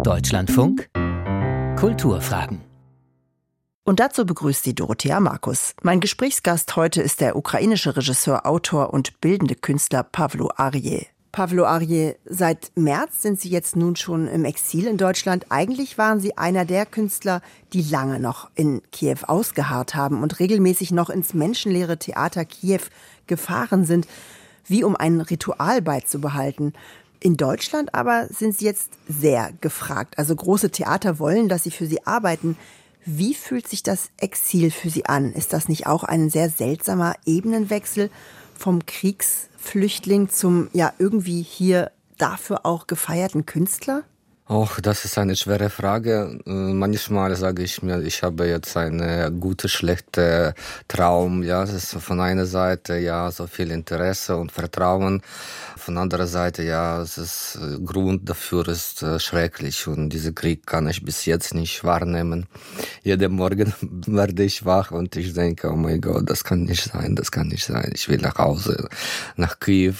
Deutschlandfunk Kulturfragen. Und dazu begrüßt sie Dorothea Markus. Mein Gesprächsgast heute ist der ukrainische Regisseur, Autor und bildende Künstler Pavlo Arje. Pavlo Arje, seit März sind Sie jetzt nun schon im Exil in Deutschland. Eigentlich waren Sie einer der Künstler, die lange noch in Kiew ausgeharrt haben und regelmäßig noch ins menschenleere Theater Kiew gefahren sind, wie um ein Ritual beizubehalten. In Deutschland aber sind Sie jetzt sehr gefragt. Also große Theater wollen, dass Sie für sie arbeiten. Wie fühlt sich das Exil für Sie an? Ist das nicht auch ein sehr seltsamer Ebenenwechsel vom Kriegsflüchtling zum ja irgendwie hier dafür auch gefeierten Künstler? Och, das ist eine schwere Frage. Äh, manchmal sage ich mir, ich habe jetzt eine gute, schlechte Traum. Ja, es ist von einer Seite ja so viel Interesse und Vertrauen. Von anderer Seite ja, es ist äh, Grund dafür ist äh, schrecklich und dieser Krieg kann ich bis jetzt nicht wahrnehmen. Jeden Morgen werde ich wach und ich denke, oh mein Gott, das kann nicht sein, das kann nicht sein. Ich will nach Hause, nach Kiew.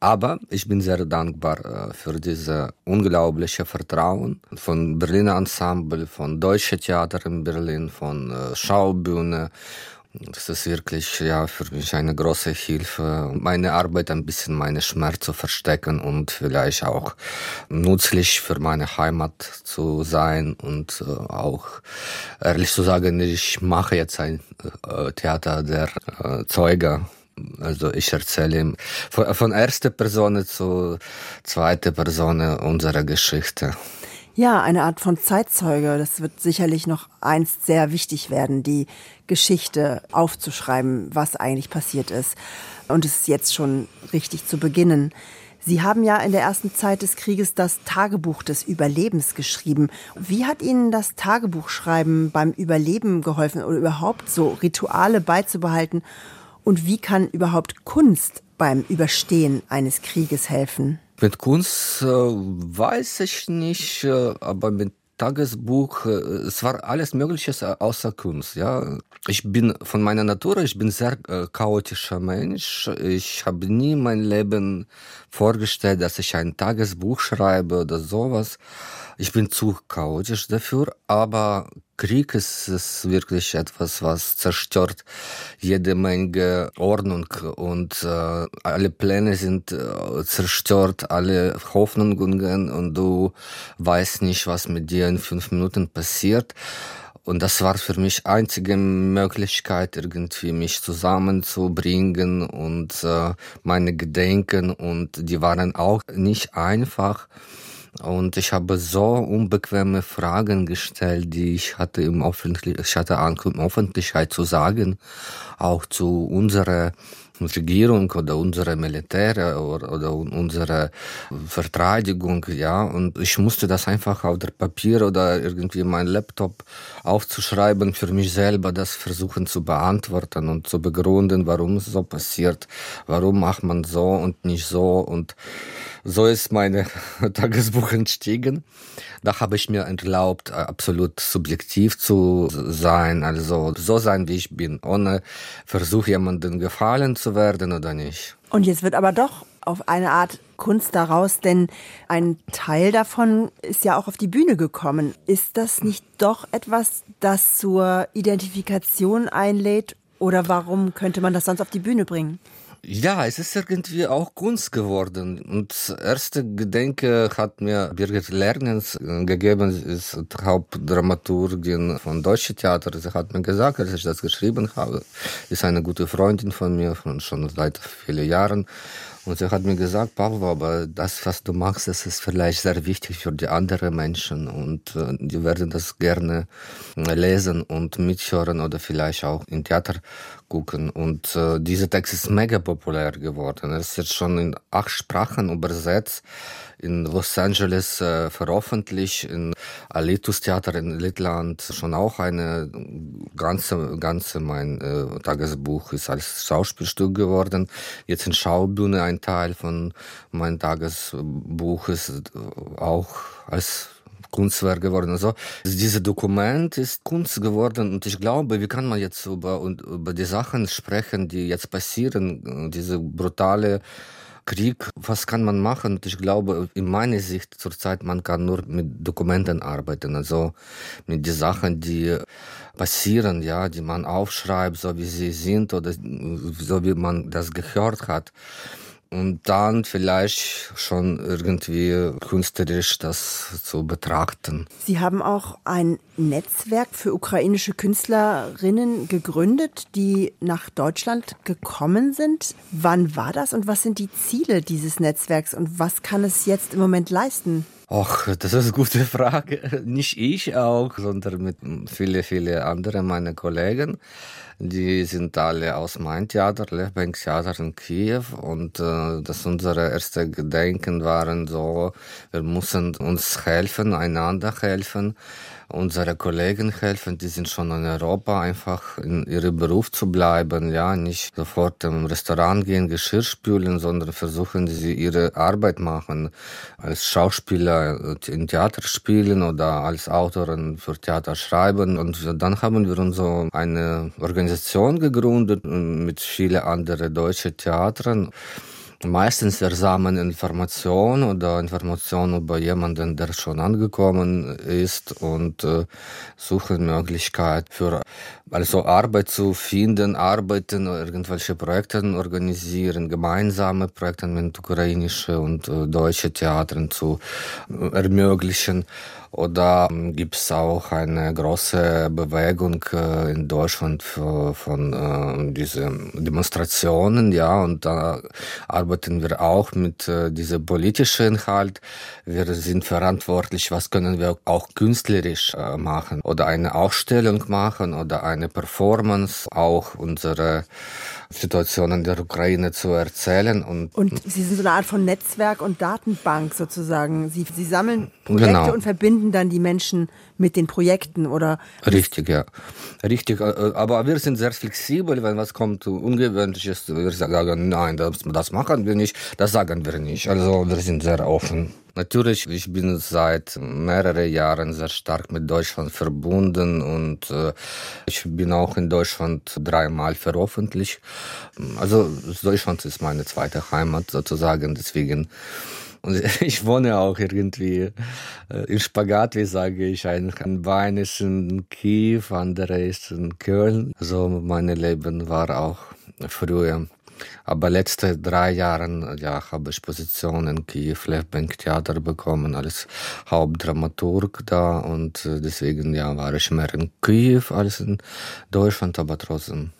Aber ich bin sehr dankbar für diese unglaubliche Vertrauen von Berliner Ensemble, von Deutsche Theater in Berlin, von äh, Schaubühne. Das ist wirklich ja für mich eine große Hilfe, meine Arbeit ein bisschen meine Schmerz zu verstecken und vielleicht auch nützlich für meine Heimat zu sein und äh, auch ehrlich zu sagen, ich mache jetzt ein äh, Theater der äh, Zeuge also ich erzähle ihm von, von erster Person zu zweiter Person unserer Geschichte. Ja, eine Art von Zeitzeuge. Das wird sicherlich noch einst sehr wichtig werden, die Geschichte aufzuschreiben, was eigentlich passiert ist. Und es ist jetzt schon richtig zu beginnen. Sie haben ja in der ersten Zeit des Krieges das Tagebuch des Überlebens geschrieben. Wie hat Ihnen das Tagebuchschreiben beim Überleben geholfen oder überhaupt so Rituale beizubehalten und wie kann überhaupt Kunst beim Überstehen eines Krieges helfen? Mit Kunst äh, weiß ich nicht, äh, aber mit Tagesbuch, äh, es war alles Mögliche außer Kunst. Ja, ich bin von meiner Natur, ich bin sehr äh, chaotischer Mensch. Ich habe nie mein Leben vorgestellt, dass ich ein Tagesbuch schreibe oder sowas. Ich bin zu chaotisch dafür, aber Krieg ist, ist wirklich etwas, was zerstört jede Menge Ordnung und äh, alle Pläne sind äh, zerstört, alle Hoffnungen und du weißt nicht, was mit dir in fünf Minuten passiert. Und das war für mich einzige Möglichkeit, irgendwie mich zusammenzubringen und äh, meine Gedenken und die waren auch nicht einfach. Und ich habe so unbequeme Fragen gestellt, die ich hatte im Öffentlich ich hatte in Öffentlichkeit zu sagen, auch zu unserer Regierung oder unsere Militär oder, unsere Verteidigung, ja. Und ich musste das einfach auf der Papier oder irgendwie mein Laptop aufzuschreiben, für mich selber das versuchen zu beantworten und zu begründen, warum es so passiert, warum macht man so und nicht so und so ist mein Tagesbuch entstiegen. Da habe ich mir erlaubt, absolut subjektiv zu sein, also so sein, wie ich bin, ohne Versuch, jemandem gefallen zu werden oder nicht. Und jetzt wird aber doch auf eine Art Kunst daraus, denn ein Teil davon ist ja auch auf die Bühne gekommen. Ist das nicht doch etwas, das zur Identifikation einlädt? Oder warum könnte man das sonst auf die Bühne bringen? Ja, es ist irgendwie auch Kunst geworden. Und erste Gedenke hat mir Birgit Lergens äh, gegeben, sie ist Hauptdramaturgin von Deutsche Theater. Sie hat mir gesagt, als ich das geschrieben habe, ist eine gute Freundin von mir, von schon seit vielen Jahren. Und sie hat mir gesagt, Pavlo, aber das, was du machst, das ist vielleicht sehr wichtig für die anderen Menschen und äh, die werden das gerne äh, lesen und mithören oder vielleicht auch im Theater gucken. Und äh, dieser Text ist mega populär geworden. Er ist jetzt schon in acht Sprachen übersetzt in Los Angeles äh, veröffentlicht, in Alitus Theater in Lettland schon auch eine ganze, ganze mein äh, Tagesbuch ist als Schauspielstück geworden. Jetzt in Schaubühne ein Teil von meinem Tagesbuch ist äh, auch als Kunstwerk geworden. Also dieses Dokument ist Kunst geworden und ich glaube, wie kann man jetzt über, über die Sachen sprechen, die jetzt passieren, diese brutale Krieg, was kann man machen? Ich glaube, in meiner Sicht zurzeit, man kann nur mit Dokumenten arbeiten, also mit den Sachen, die passieren, ja, die man aufschreibt, so wie sie sind oder so wie man das gehört hat und dann vielleicht schon irgendwie künstlerisch das zu betrachten. Sie haben auch ein Netzwerk für ukrainische Künstlerinnen gegründet, die nach Deutschland gekommen sind. Wann war das und was sind die Ziele dieses Netzwerks und was kann es jetzt im Moment leisten? Ach, das ist eine gute Frage. Nicht ich auch, sondern mit viele, viele andere meiner Kollegen. Die sind alle aus meinem Theater, Levbank Theater in Kiew. Und äh, das unsere erste Gedenken waren so, wir müssen uns helfen, einander helfen unsere Kollegen helfen, die sind schon in Europa, einfach in ihrem Beruf zu bleiben, ja, nicht sofort im Restaurant gehen, Geschirr spülen, sondern versuchen sie ihre Arbeit machen, als Schauspieler in Theater spielen oder als Autoren für Theater schreiben und dann haben wir uns so eine Organisation gegründet mit vielen anderen deutschen Theatern. Meistens wir sammeln Informationen oder Informationen über jemanden, der schon angekommen ist und äh, suchen Möglichkeit für also Arbeit zu finden, arbeiten, irgendwelche Projekte organisieren, gemeinsame Projekte mit ukrainischen und äh, deutschen Theatern zu äh, ermöglichen. Oder ähm, gibt es auch eine große Bewegung äh, in Deutschland von äh, diesen Demonstrationen, ja, und da arbeiten wir auch mit äh, diesem politischen Inhalt. Wir sind verantwortlich, was können wir auch künstlerisch äh, machen oder eine Ausstellung machen oder eine Performance, auch unsere Situationen der Ukraine zu erzählen. Und, und Sie sind so eine Art von Netzwerk und Datenbank sozusagen. Sie, Sie sammeln Projekte genau. und verbinden dann die Menschen mit den Projekten oder? Richtig, ja. Richtig. Äh, aber wir sind sehr flexibel, wenn was kommt Ungewöhnliches. Wir sagen, nein, das, das machen wir nicht, das sagen wir nicht. Also wir sind sehr offen. Natürlich, ich bin seit mehreren Jahren sehr stark mit Deutschland verbunden und äh, ich bin auch in Deutschland dreimal veröffentlicht. Also Deutschland ist meine zweite Heimat sozusagen, deswegen und ich wohne auch irgendwie äh, in Spagat, wie sage ich. Ein, ein Bein ist in Kiew, andere ist in Köln. So mein Leben war auch früher aber letzte drei Jahre ja, habe ich Positionen in Kiew Levbank Theater bekommen als Hauptdramaturg da und äh, deswegen ja, war ich mehr in Kiew als in Deutschland, aber trotzdem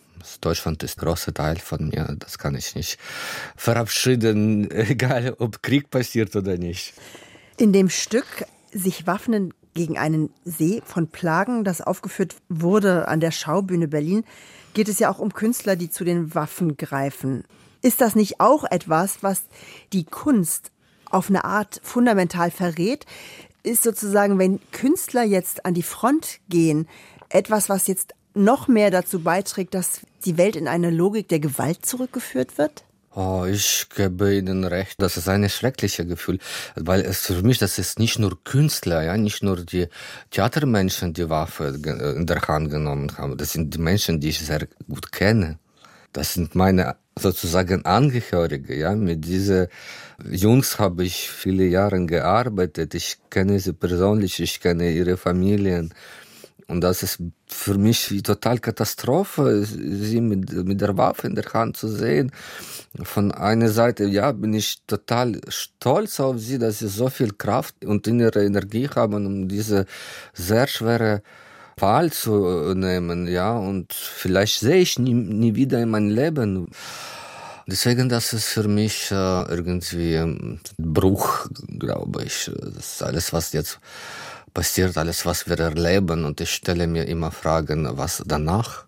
Deutschland ist ein großer Teil von mir. Das kann ich nicht verabschieden, egal ob Krieg passiert oder nicht. In dem Stück sich waffnen gegen einen See von Plagen, das aufgeführt wurde an der Schaubühne Berlin, geht es ja auch um Künstler, die zu den Waffen greifen. Ist das nicht auch etwas, was die Kunst auf eine Art fundamental verrät? Ist sozusagen, wenn Künstler jetzt an die Front gehen, etwas, was jetzt noch mehr dazu beiträgt, dass die Welt in eine Logik der Gewalt zurückgeführt wird? Oh, ich gebe Ihnen recht. Das ist ein schreckliches Gefühl, weil es für mich, das ist nicht nur Künstler, ja, nicht nur die Theatermenschen, die Waffe in der Hand genommen haben. Das sind die Menschen, die ich sehr gut kenne. Das sind meine sozusagen Angehörige, ja. Mit diesen Jungs habe ich viele Jahre gearbeitet. Ich kenne sie persönlich, ich kenne ihre Familien. Und das ist für mich wie total Katastrophe, sie mit, mit der Waffe in der Hand zu sehen. Von einer Seite, ja, bin ich total stolz auf sie, dass sie so viel Kraft und innere Energie haben, um diese sehr schwere Wahl zu nehmen, ja. Und vielleicht sehe ich nie, nie wieder in meinem Leben. Deswegen, das ist für mich äh, irgendwie ein Bruch, glaube ich. Das ist alles, was jetzt passiert alles, was wir erleben. Und ich stelle mir immer Fragen, was danach,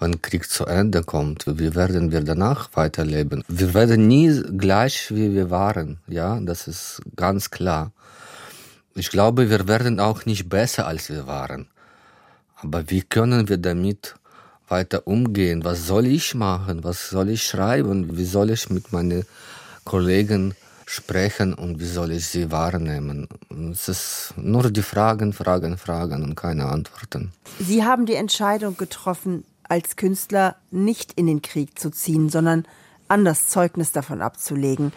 wenn Krieg zu Ende kommt, wie werden wir danach weiterleben? Wir werden nie gleich, wie wir waren. Ja, das ist ganz klar. Ich glaube, wir werden auch nicht besser, als wir waren. Aber wie können wir damit weiter umgehen? Was soll ich machen? Was soll ich schreiben? Wie soll ich mit meinen Kollegen sprechen und wie soll ich sie wahrnehmen? Es ist nur die Fragen, Fragen, Fragen und keine Antworten. Sie haben die Entscheidung getroffen, als Künstler nicht in den Krieg zu ziehen, sondern anders Zeugnis davon abzulegen.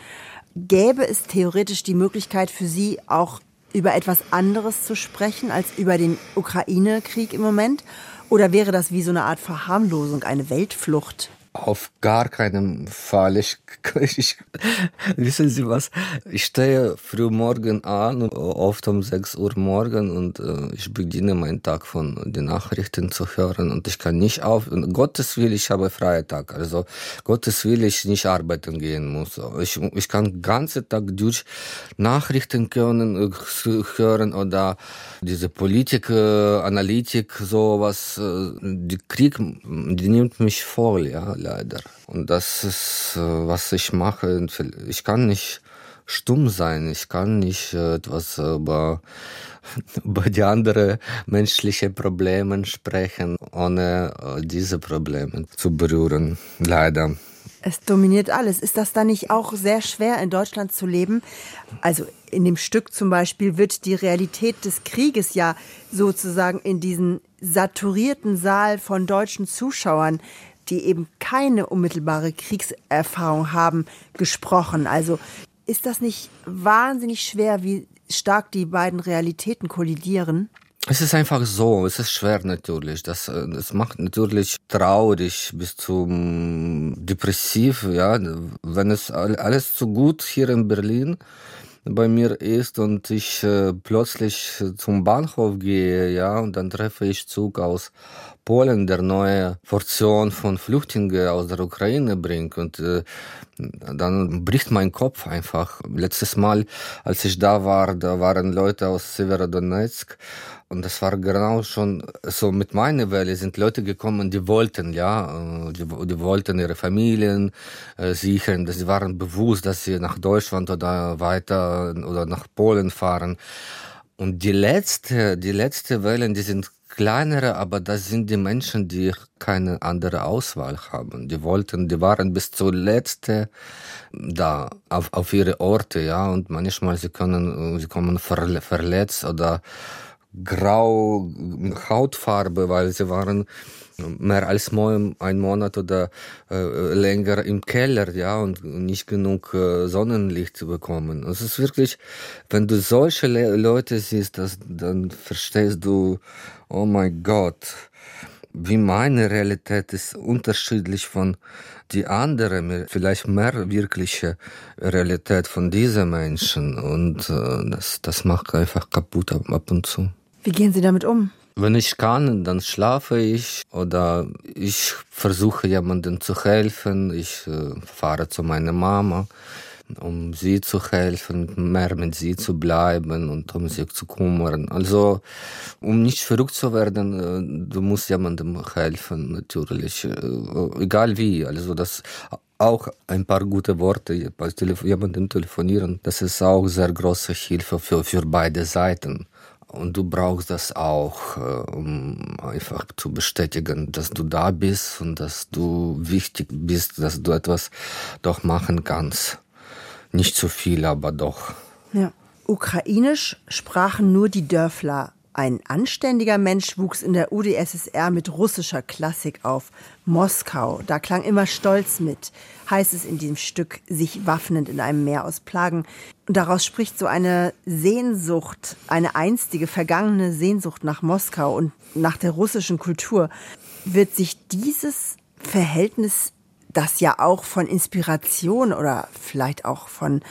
Gäbe es theoretisch die Möglichkeit für Sie auch über etwas anderes zu sprechen als über den Ukraine-Krieg im Moment? Oder wäre das wie so eine Art Verharmlosung, eine Weltflucht? Auf gar keinen Fall. Ich, ich, wissen Sie was? Ich stehe früh morgen an, oft um 6 Uhr morgen und äh, ich beginne meinen Tag von den Nachrichten zu hören und ich kann nicht auf, Gottes Will, ich habe freien Tag, also Gottes Will, ich nicht arbeiten gehen muss. Ich, ich kann den ganzen Tag durch Nachrichten können, äh, hören oder diese Politik, äh, Analytik, sowas, äh, die Krieg, die nimmt mich voll, ja leider. Und das ist, äh, was ich mache. Ich kann nicht stumm sein. Ich kann nicht äh, etwas über, über die anderen menschlichen Probleme sprechen, ohne äh, diese Probleme zu berühren. Leider. Es dominiert alles. Ist das dann nicht auch sehr schwer in Deutschland zu leben? Also in dem Stück zum Beispiel wird die Realität des Krieges ja sozusagen in diesen saturierten Saal von deutschen Zuschauern die eben keine unmittelbare Kriegserfahrung haben, gesprochen. Also ist das nicht wahnsinnig schwer, wie stark die beiden Realitäten kollidieren? Es ist einfach so, es ist schwer natürlich. Das, äh, das macht natürlich traurig bis zum depressiv, ja. Wenn es alles zu gut hier in Berlin bei mir ist und ich äh, plötzlich zum Bahnhof gehe, ja, und dann treffe ich Zug aus Polen, der neue Portion von Flüchtlingen aus der Ukraine bringt und äh, dann bricht mein Kopf einfach. Letztes Mal, als ich da war, da waren Leute aus Severodonetsk und das war genau schon so mit meiner Welle sind Leute gekommen, die wollten, ja, äh, die, die wollten ihre Familien äh, sichern, sie waren bewusst, dass sie nach Deutschland oder weiter oder nach Polen fahren. Und die letzte, die letzte Welle, die sind kleinere, aber das sind die Menschen, die keine andere Auswahl haben. Die wollten, die waren bis zuletzt da auf, auf ihre Orte, ja, und manchmal sie können, sie kommen verletzt oder grau Hautfarbe, weil sie waren mehr als ein Monat oder äh, länger im Keller, ja, und nicht genug äh, Sonnenlicht zu bekommen. Es ist wirklich, wenn du solche Le Leute siehst, das, dann verstehst du, oh mein Gott, wie meine Realität ist unterschiedlich von die andere, vielleicht mehr wirkliche Realität von diesen Menschen. Und äh, das, das macht einfach kaputt ab, ab und zu. Wie gehen Sie damit um? Wenn ich kann, dann schlafe ich oder ich versuche jemandem zu helfen. Ich äh, fahre zu meiner Mama, um sie zu helfen, mehr mit sie zu bleiben und um sie zu kümmern. Also, um nicht verrückt zu werden, äh, du musst jemandem helfen, natürlich. Äh, egal wie. Also, das auch ein paar gute Worte bei jemandem telefonieren, das ist auch sehr große Hilfe für, für beide Seiten. Und du brauchst das auch, äh, um einfach zu bestätigen, dass du da bist und dass du wichtig bist, dass du etwas doch machen kannst. Nicht zu viel, aber doch. Ja. Ukrainisch sprachen nur die Dörfler ein anständiger Mensch wuchs in der UdSSR mit russischer Klassik auf. Moskau, da klang immer Stolz mit, heißt es in diesem Stück, sich waffnend in einem Meer aus Plagen. Und daraus spricht so eine Sehnsucht, eine einstige, vergangene Sehnsucht nach Moskau und nach der russischen Kultur. Wird sich dieses Verhältnis, das ja auch von Inspiration oder vielleicht auch von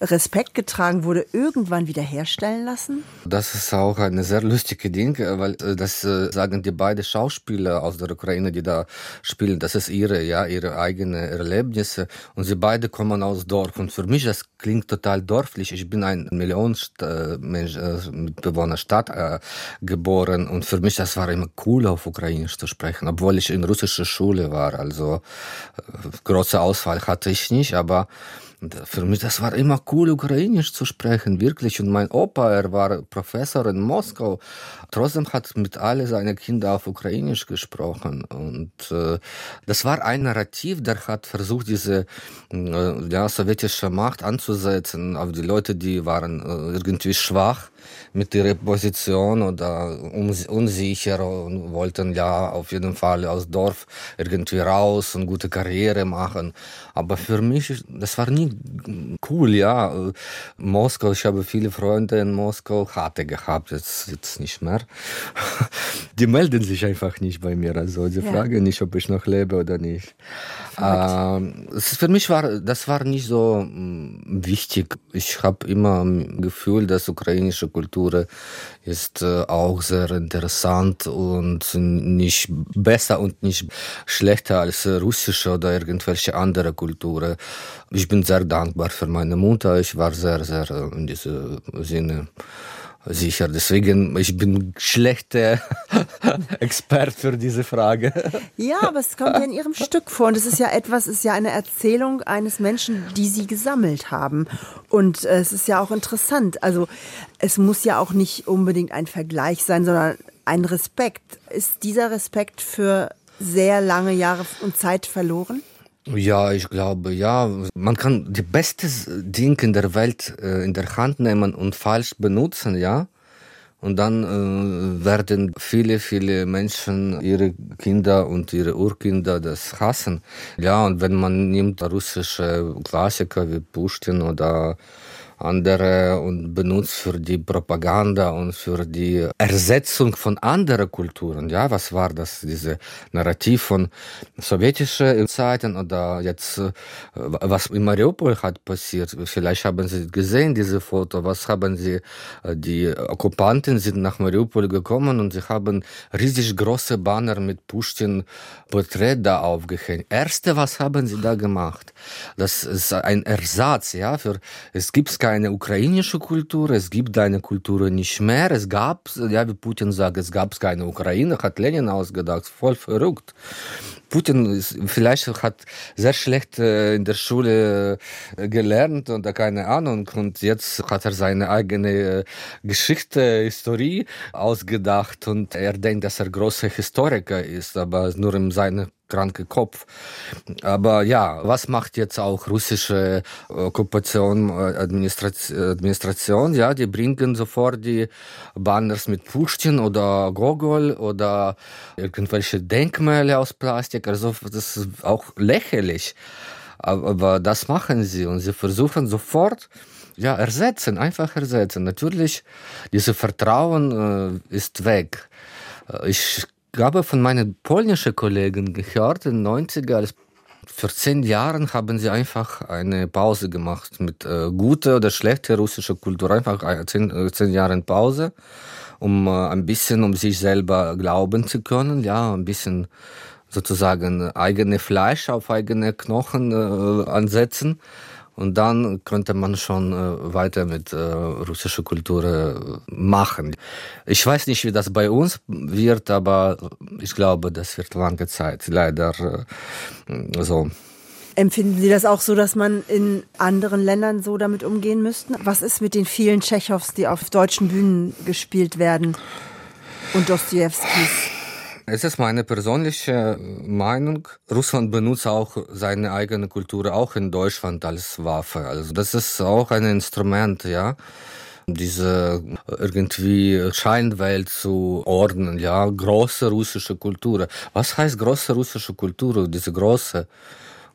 Respekt getragen wurde, irgendwann wiederherstellen lassen? Das ist auch eine sehr lustige Ding, weil äh, das äh, sagen die beiden Schauspieler aus der Ukraine, die da spielen. Das ist ihre, ja, ihre eigene Erlebnisse. Und sie beide kommen aus Dorf. Und für mich, das klingt total dorflich. Ich bin ein Millionenmensch, äh, Bewohner Stadt äh, geboren. Und für mich, das war immer cool, auf Ukrainisch zu sprechen, obwohl ich in russischer Schule war. Also, äh, große Auswahl hatte ich nicht, aber für mich, das war immer cool, Ukrainisch zu sprechen, wirklich. Und mein Opa, er war Professor in Moskau. Trotzdem hat mit alle seine Kinder auf Ukrainisch gesprochen. Und äh, das war ein Narrativ, der hat versucht, diese äh, ja, sowjetische Macht anzusetzen auf die Leute, die waren äh, irgendwie schwach mit ihrer Position oder unsicher und wollten ja auf jeden Fall aus Dorf irgendwie raus und gute Karriere machen. Aber für mich, das war nie cool, ja. Moskau, ich habe viele Freunde in Moskau, hatte gehabt, jetzt, jetzt nicht mehr. Die melden sich einfach nicht bei mir, also die ja. fragen nicht, ob ich noch lebe oder nicht. Ähm, für mich war, das war nicht so mm, wichtig. Ich habe immer Gefühl, dass ukrainische Kultur ist äh, auch sehr interessant und nicht besser und nicht schlechter als russische oder irgendwelche andere Kultur. Ich bin sehr dankbar für meine Mutter. Ich war sehr, sehr äh, in diesem Sinne sicher. Deswegen, ich bin schlechter Expert für diese Frage. Ja, aber es kommt ja in Ihrem Stück vor. Und es ist ja etwas, es ist ja eine Erzählung eines Menschen, die Sie gesammelt haben. Und äh, es ist ja auch interessant. Also, es muss ja auch nicht unbedingt ein Vergleich sein, sondern ein Respekt. Ist dieser Respekt für sehr lange Jahre und Zeit verloren? Ja, ich glaube, ja. Man kann die beste Ding in der Welt äh, in der Hand nehmen und falsch benutzen, ja. Und dann äh, werden viele, viele Menschen ihre Kinder und ihre Urkinder das hassen. Ja, und wenn man nimmt russische Klassiker wie Pushkin oder andere und benutzt für die Propaganda und für die Ersetzung von anderen Kulturen. Ja, was war das, diese Narrativ von sowjetischen Zeiten oder jetzt, äh, was in Mariupol hat passiert? Vielleicht haben Sie gesehen, diese Foto. Was haben Sie, äh, die Okkupanten sind nach Mariupol gekommen und sie haben riesig große Banner mit Pushkin Porträt da aufgehängt. Erste, was haben sie da gemacht? Das ist ein Ersatz, ja, für, es gibt keine ukrainische Kultur, es gibt eine Kultur nicht mehr, es gab, ja, wie Putin sagt, es gab keine Ukraine, hat Lenin ausgedacht, voll verrückt. Putin ist, vielleicht hat sehr schlecht in der Schule gelernt oder keine Ahnung und jetzt hat er seine eigene Geschichte, Historie ausgedacht und er denkt, dass er großer Historiker ist, aber nur in seinem kranke Kopf. Aber ja, was macht jetzt auch russische Okkupation, Administration, Administration? Ja, die bringen sofort die Banners mit Pushkin oder Gogol oder irgendwelche Denkmäler aus Plastik. Also das ist auch lächerlich. Aber das machen sie und sie versuchen sofort, ja, ersetzen, einfach ersetzen. Natürlich, dieses Vertrauen äh, ist weg. Ich habe von meinen polnischen Kollegen gehört, in den 90er, als vor zehn Jahren haben sie einfach eine Pause gemacht mit äh, guter oder schlechter russischer Kultur. Einfach zehn, äh, zehn Jahren Pause, um äh, ein bisschen um sich selber glauben zu können, ja, ein bisschen sozusagen eigene Fleisch auf eigene Knochen äh, ansetzen. Und dann könnte man schon äh, weiter mit äh, russischer Kultur äh, machen. Ich weiß nicht, wie das bei uns wird, aber ich glaube, das wird lange Zeit leider äh, so. Empfinden Sie das auch so, dass man in anderen Ländern so damit umgehen müsste? Was ist mit den vielen Tschechows, die auf deutschen Bühnen gespielt werden und Dostojewskis? Es ist meine persönliche Meinung. Russland benutzt auch seine eigene Kultur auch in Deutschland als Waffe. Also das ist auch ein Instrument, ja diese irgendwie Scheinwelt zu ordnen, ja, große russische Kultur. Was heißt große russische Kultur? Diese große,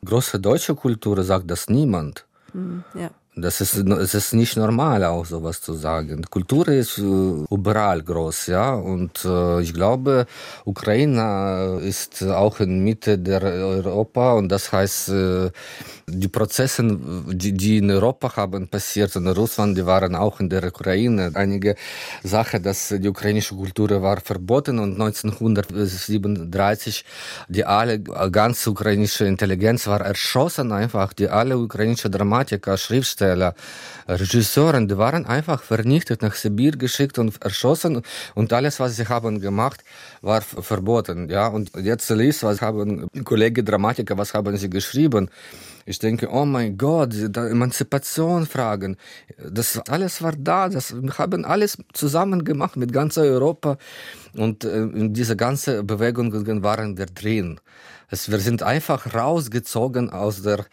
große deutsche Kultur sagt das niemand. Mhm, ja. Das ist, es ist nicht normal, auch sowas zu sagen. Kultur ist äh, überall groß, ja. Und äh, ich glaube, Ukraine ist auch in Mitte der Europa und das heißt, äh, die Prozesse, die, die in Europa haben passiert, in Russland, die waren auch in der Ukraine. Einige Sachen, dass die ukrainische Kultur war verboten und 1937 die alle ganze ukrainische Intelligenz war erschossen einfach. Die alle ukrainische Dramatiker, Schriftsteller, Regisseuren, die waren einfach vernichtet, nach Sibir geschickt und erschossen und alles, was sie haben gemacht, war verboten. Ja, und jetzt liest, was haben Kollegen Dramatiker, was haben sie geschrieben? Ich denke, oh mein Gott, Emanzipation fragen, das alles war da, das, wir haben alles zusammen gemacht mit ganz Europa und äh, diese ganze Bewegungen waren da drin. Es, wir sind einfach rausgezogen aus der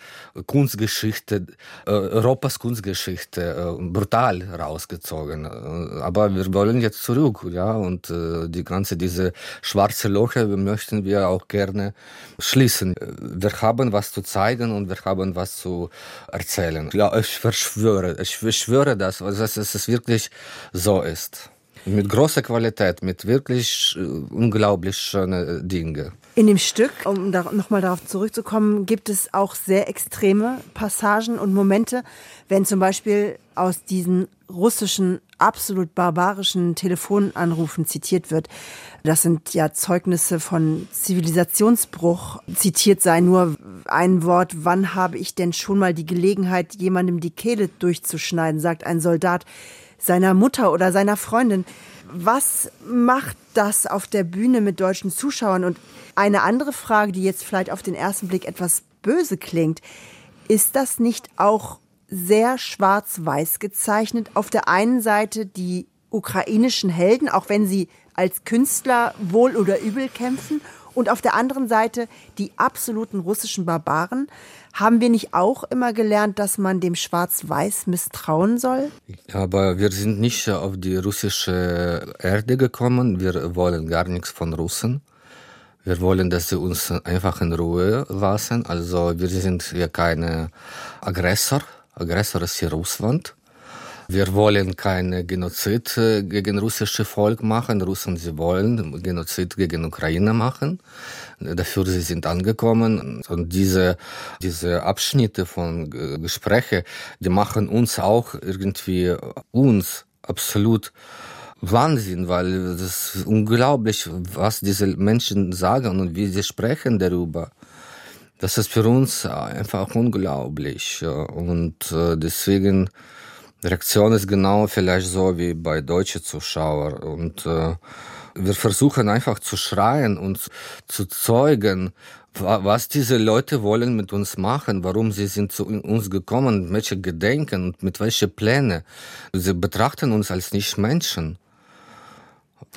Kunstgeschichte, äh, Europas Kunstgeschichte, äh, brutal rausgezogen. Äh, aber wir wollen jetzt zurück, ja, und äh, die ganze diese schwarze Loche möchten wir auch gerne schließen. Wir haben was zu zeigen und wir haben was zu erzählen. Ja, ich verschwöre, ich verschwöre das, dass es wirklich so ist. Mit großer Qualität, mit wirklich äh, unglaublich schönen Dingen. In dem Stück, um da nochmal darauf zurückzukommen, gibt es auch sehr extreme Passagen und Momente, wenn zum Beispiel aus diesen russischen, absolut barbarischen Telefonanrufen zitiert wird. Das sind ja Zeugnisse von Zivilisationsbruch. Zitiert sei nur ein Wort, wann habe ich denn schon mal die Gelegenheit, jemandem die Kehle durchzuschneiden, sagt ein Soldat seiner Mutter oder seiner Freundin. Was macht das auf der Bühne mit deutschen Zuschauern? Und eine andere Frage, die jetzt vielleicht auf den ersten Blick etwas böse klingt, ist das nicht auch sehr schwarz-weiß gezeichnet? Auf der einen Seite die ukrainischen Helden, auch wenn sie als Künstler wohl oder übel kämpfen, und auf der anderen Seite die absoluten russischen Barbaren. Haben wir nicht auch immer gelernt, dass man dem Schwarz-Weiß misstrauen soll? Aber wir sind nicht auf die russische Erde gekommen. Wir wollen gar nichts von Russen. Wir wollen, dass sie uns einfach in Ruhe lassen. Also wir sind hier keine Aggressor. Aggressor ist hier Russland. Wir wollen keinen Genozid gegen russische Volk machen. Russen, sie wollen Genozid gegen Ukraine machen. Dafür sie sind angekommen. Und diese, diese Abschnitte von Gespräche, die machen uns auch irgendwie, uns absolut Wahnsinn, weil es ist unglaublich, was diese Menschen sagen und wie sie sprechen darüber. Das ist für uns einfach unglaublich. Und äh, deswegen Reaktion ist genau vielleicht so wie bei deutschen Zuschauern. Und äh, wir versuchen einfach zu schreien und zu zeugen, was diese Leute wollen mit uns machen, warum sie sind zu uns gekommen, welche Gedenken und mit welchen Pläne. Sie betrachten uns als nicht Menschen.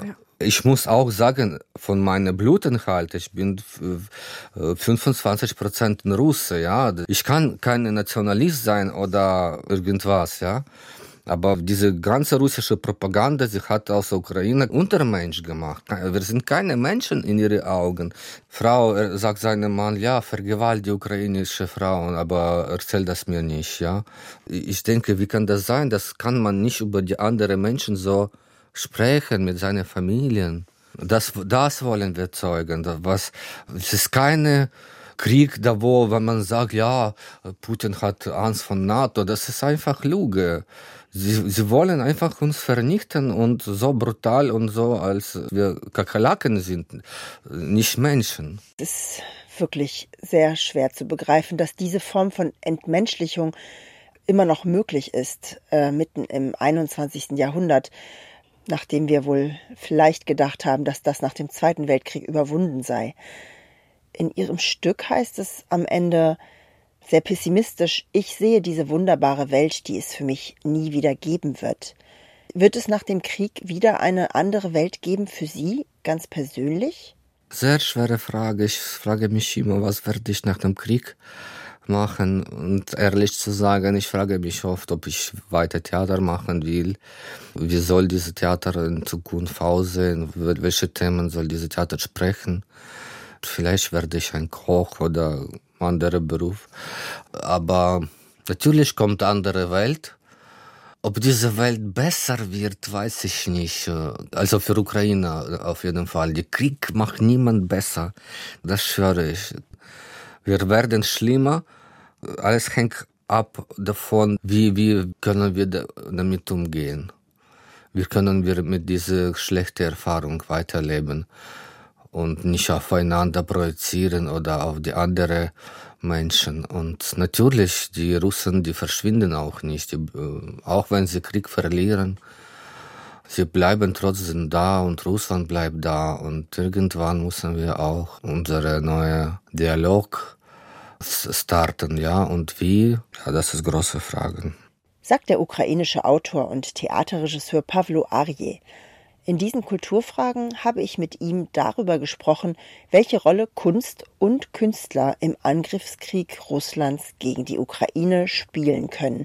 Ja. Ich muss auch sagen, von meinem Blutinhalt, ich bin 25 Prozent Russe, ja. Ich kann kein Nationalist sein oder irgendwas, ja. Aber diese ganze russische Propaganda, sie hat aus der Ukraine Untermensch gemacht. Wir sind keine Menschen in ihren Augen. Frau äh, sagt seinem Mann, ja, vergewalt die ukrainische Frauen, aber erzähl das mir nicht, ja. Ich denke, wie kann das sein? Das kann man nicht über die anderen Menschen so sprechen mit seinen Familien. Das, das wollen wir zeugen. Was, es ist keine Krieg da, wo, wenn man sagt, ja, Putin hat Angst von NATO, das ist einfach Lüge. Sie, sie wollen einfach uns vernichten und so brutal und so, als wir Kakerlaken sind, nicht Menschen. Es ist wirklich sehr schwer zu begreifen, dass diese Form von Entmenschlichung immer noch möglich ist, äh, mitten im 21. Jahrhundert nachdem wir wohl vielleicht gedacht haben, dass das nach dem Zweiten Weltkrieg überwunden sei. In ihrem Stück heißt es am Ende sehr pessimistisch, ich sehe diese wunderbare Welt, die es für mich nie wieder geben wird. Wird es nach dem Krieg wieder eine andere Welt geben für Sie, ganz persönlich? Sehr schwere Frage. Ich frage mich immer, was werde ich nach dem Krieg machen. Und ehrlich zu sagen, ich frage mich oft, ob ich weiter Theater machen will. Wie soll dieses Theater in Zukunft aussehen? Welche Themen soll dieses Theater sprechen? Vielleicht werde ich ein Koch oder anderer Beruf. Aber natürlich kommt andere Welt. Ob diese Welt besser wird, weiß ich nicht. Also für Ukraine auf jeden Fall. Der Krieg macht niemand besser. Das schwöre ich. Wir werden schlimmer. Alles hängt ab davon, wie, wie können wir damit umgehen. Wie können wir mit dieser schlechten Erfahrung weiterleben und nicht aufeinander projizieren oder auf die anderen Menschen. Und natürlich, die Russen, die verschwinden auch nicht, die, äh, auch wenn sie Krieg verlieren. Sie bleiben trotzdem da und Russland bleibt da und irgendwann müssen wir auch unsere neue Dialog starten, ja, und wie, ja, das ist große Frage. Sagt der ukrainische Autor und Theaterregisseur Pavlo Arje. In diesen Kulturfragen habe ich mit ihm darüber gesprochen, welche Rolle Kunst und Künstler im Angriffskrieg Russlands gegen die Ukraine spielen können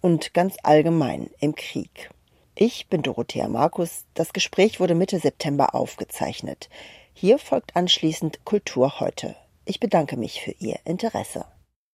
und ganz allgemein im Krieg. Ich bin Dorothea Markus. Das Gespräch wurde Mitte September aufgezeichnet. Hier folgt anschließend Kultur heute. Ich bedanke mich für Ihr Interesse.